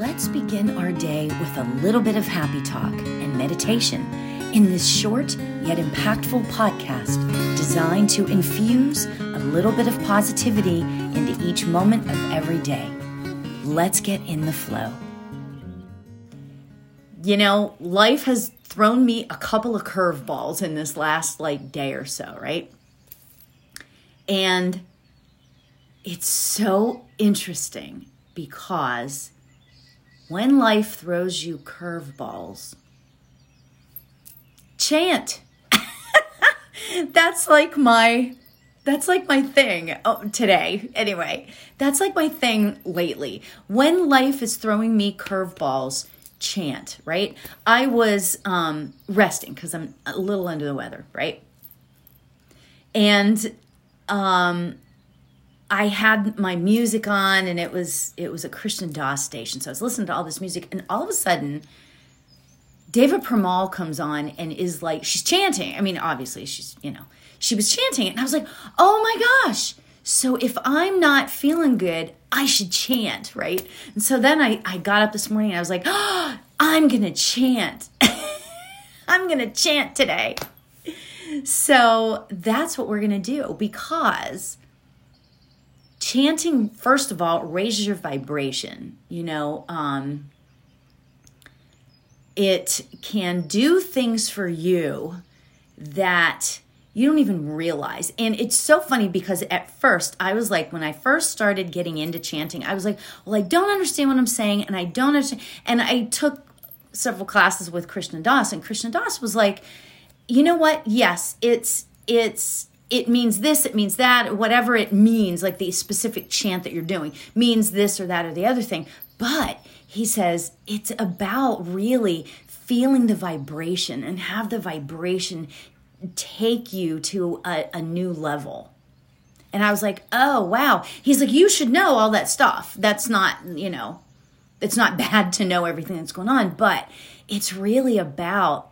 let's begin our day with a little bit of happy talk and meditation in this short yet impactful podcast designed to infuse a little bit of positivity into each moment of every day. Let's get in the flow. You know, life has thrown me a couple of curveballs in this last like day or so, right? And it's so interesting because when life throws you curveballs, chant. that's like my that's like my thing. Oh, today. Anyway that's like my thing lately. When life is throwing me curveballs chant right? I was um resting because i'm a little under the weather right? And um I had my music on and it was it was a Krishna Das station. So I was listening to all this music and all of a sudden Deva Premal comes on and is like she's chanting. I mean, obviously she's, you know, she was chanting it and I was like, "Oh my gosh. So if I'm not feeling good, I should chant, right?" And so then I I got up this morning and I was like, oh, "I'm going to chant. I'm going to chant today." So that's what we're going to do because chanting first of all raises your vibration you know um it can do things for you that you don't even realize. And it's so funny because at first, I was like, when I first started getting into chanting, I was like, well, I don't understand what I'm saying, and I don't understand. And I took several classes with Krishna Das, and Krishna Das was like, you know what? Yes, it's, it's, it means this, it means that, whatever it means, like the specific chant that you're doing means this or that or the other thing. But he says it's about really feeling the vibration and have the vibration take you to a, a new level. And I was like, oh, wow. He's like, you should know all that stuff. That's not, you know, it's not bad to know everything that's going on, but it's really about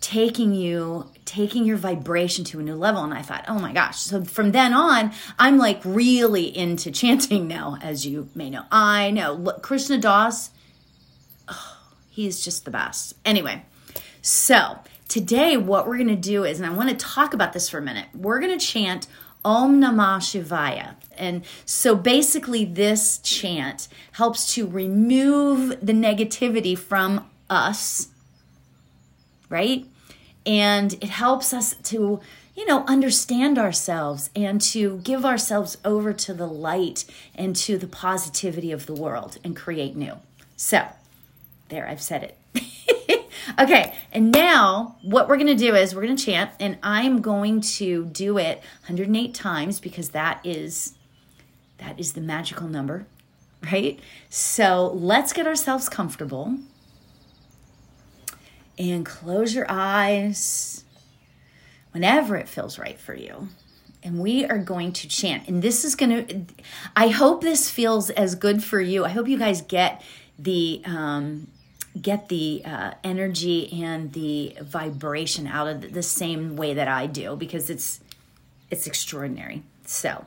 taking you taking your vibration to a new level. And i thought oh my gosh. So from then on i'm like really into chanting now as you may know. I know. Look krishna das oh, he's just the best. Anyway so today what we're going to do is and i want to talk about this for a minute. We're going to chant om namah shivaya. And so basically this chant helps to remove the negativity from us right? And it helps us to, you know, understand ourselves and to give ourselves over to the light and to the positivity of the world and create new. So, there, I've said it. okay, and now what we're going to do is we're going to chant, and I'm going to do it 108 times because that is that is the magical number, right? So let's get ourselves comfortable and close your eyes whenever it feels right for you. And we are going to chant. And this is going to, I hope this feels as good for you. I hope you guys get the, um, get the uh, energy and the vibration out of the same way that I do because it's it's extraordinary. So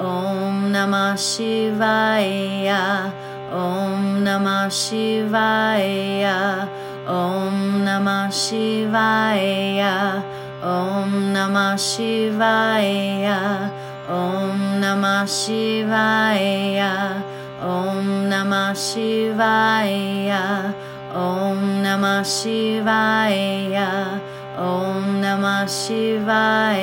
ॐ नमः शिवाय ॐ नमः शिवाय ॐ नमः शिवाय ॐ नमः शिवाय ॐ नमः शिवाय ॐ नमः शिवाय ॐ नमः शिवाय ॐ नमः शिवाय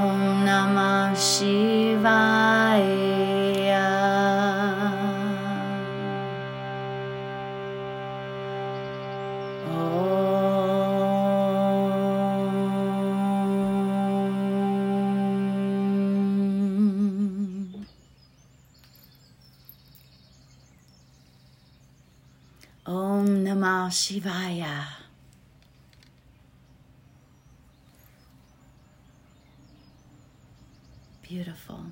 Om. Om Namah Shivaya. Beautiful.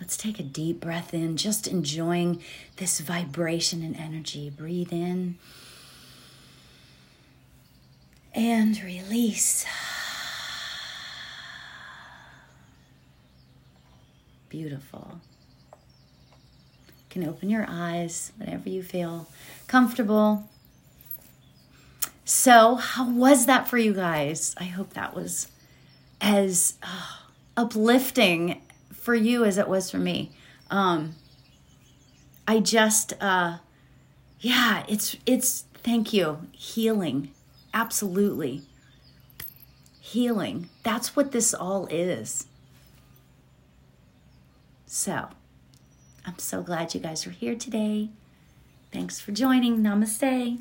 Let's take a deep breath in, just enjoying this vibration and energy. Breathe in and release. Beautiful. You can open your eyes whenever you feel comfortable. So, how was that for you guys? I hope that was as uh, uplifting for you as it was for me. Um, I just, uh, yeah, it's it's thank you healing, absolutely healing. That's what this all is. So, I'm so glad you guys are here today. Thanks for joining. Namaste.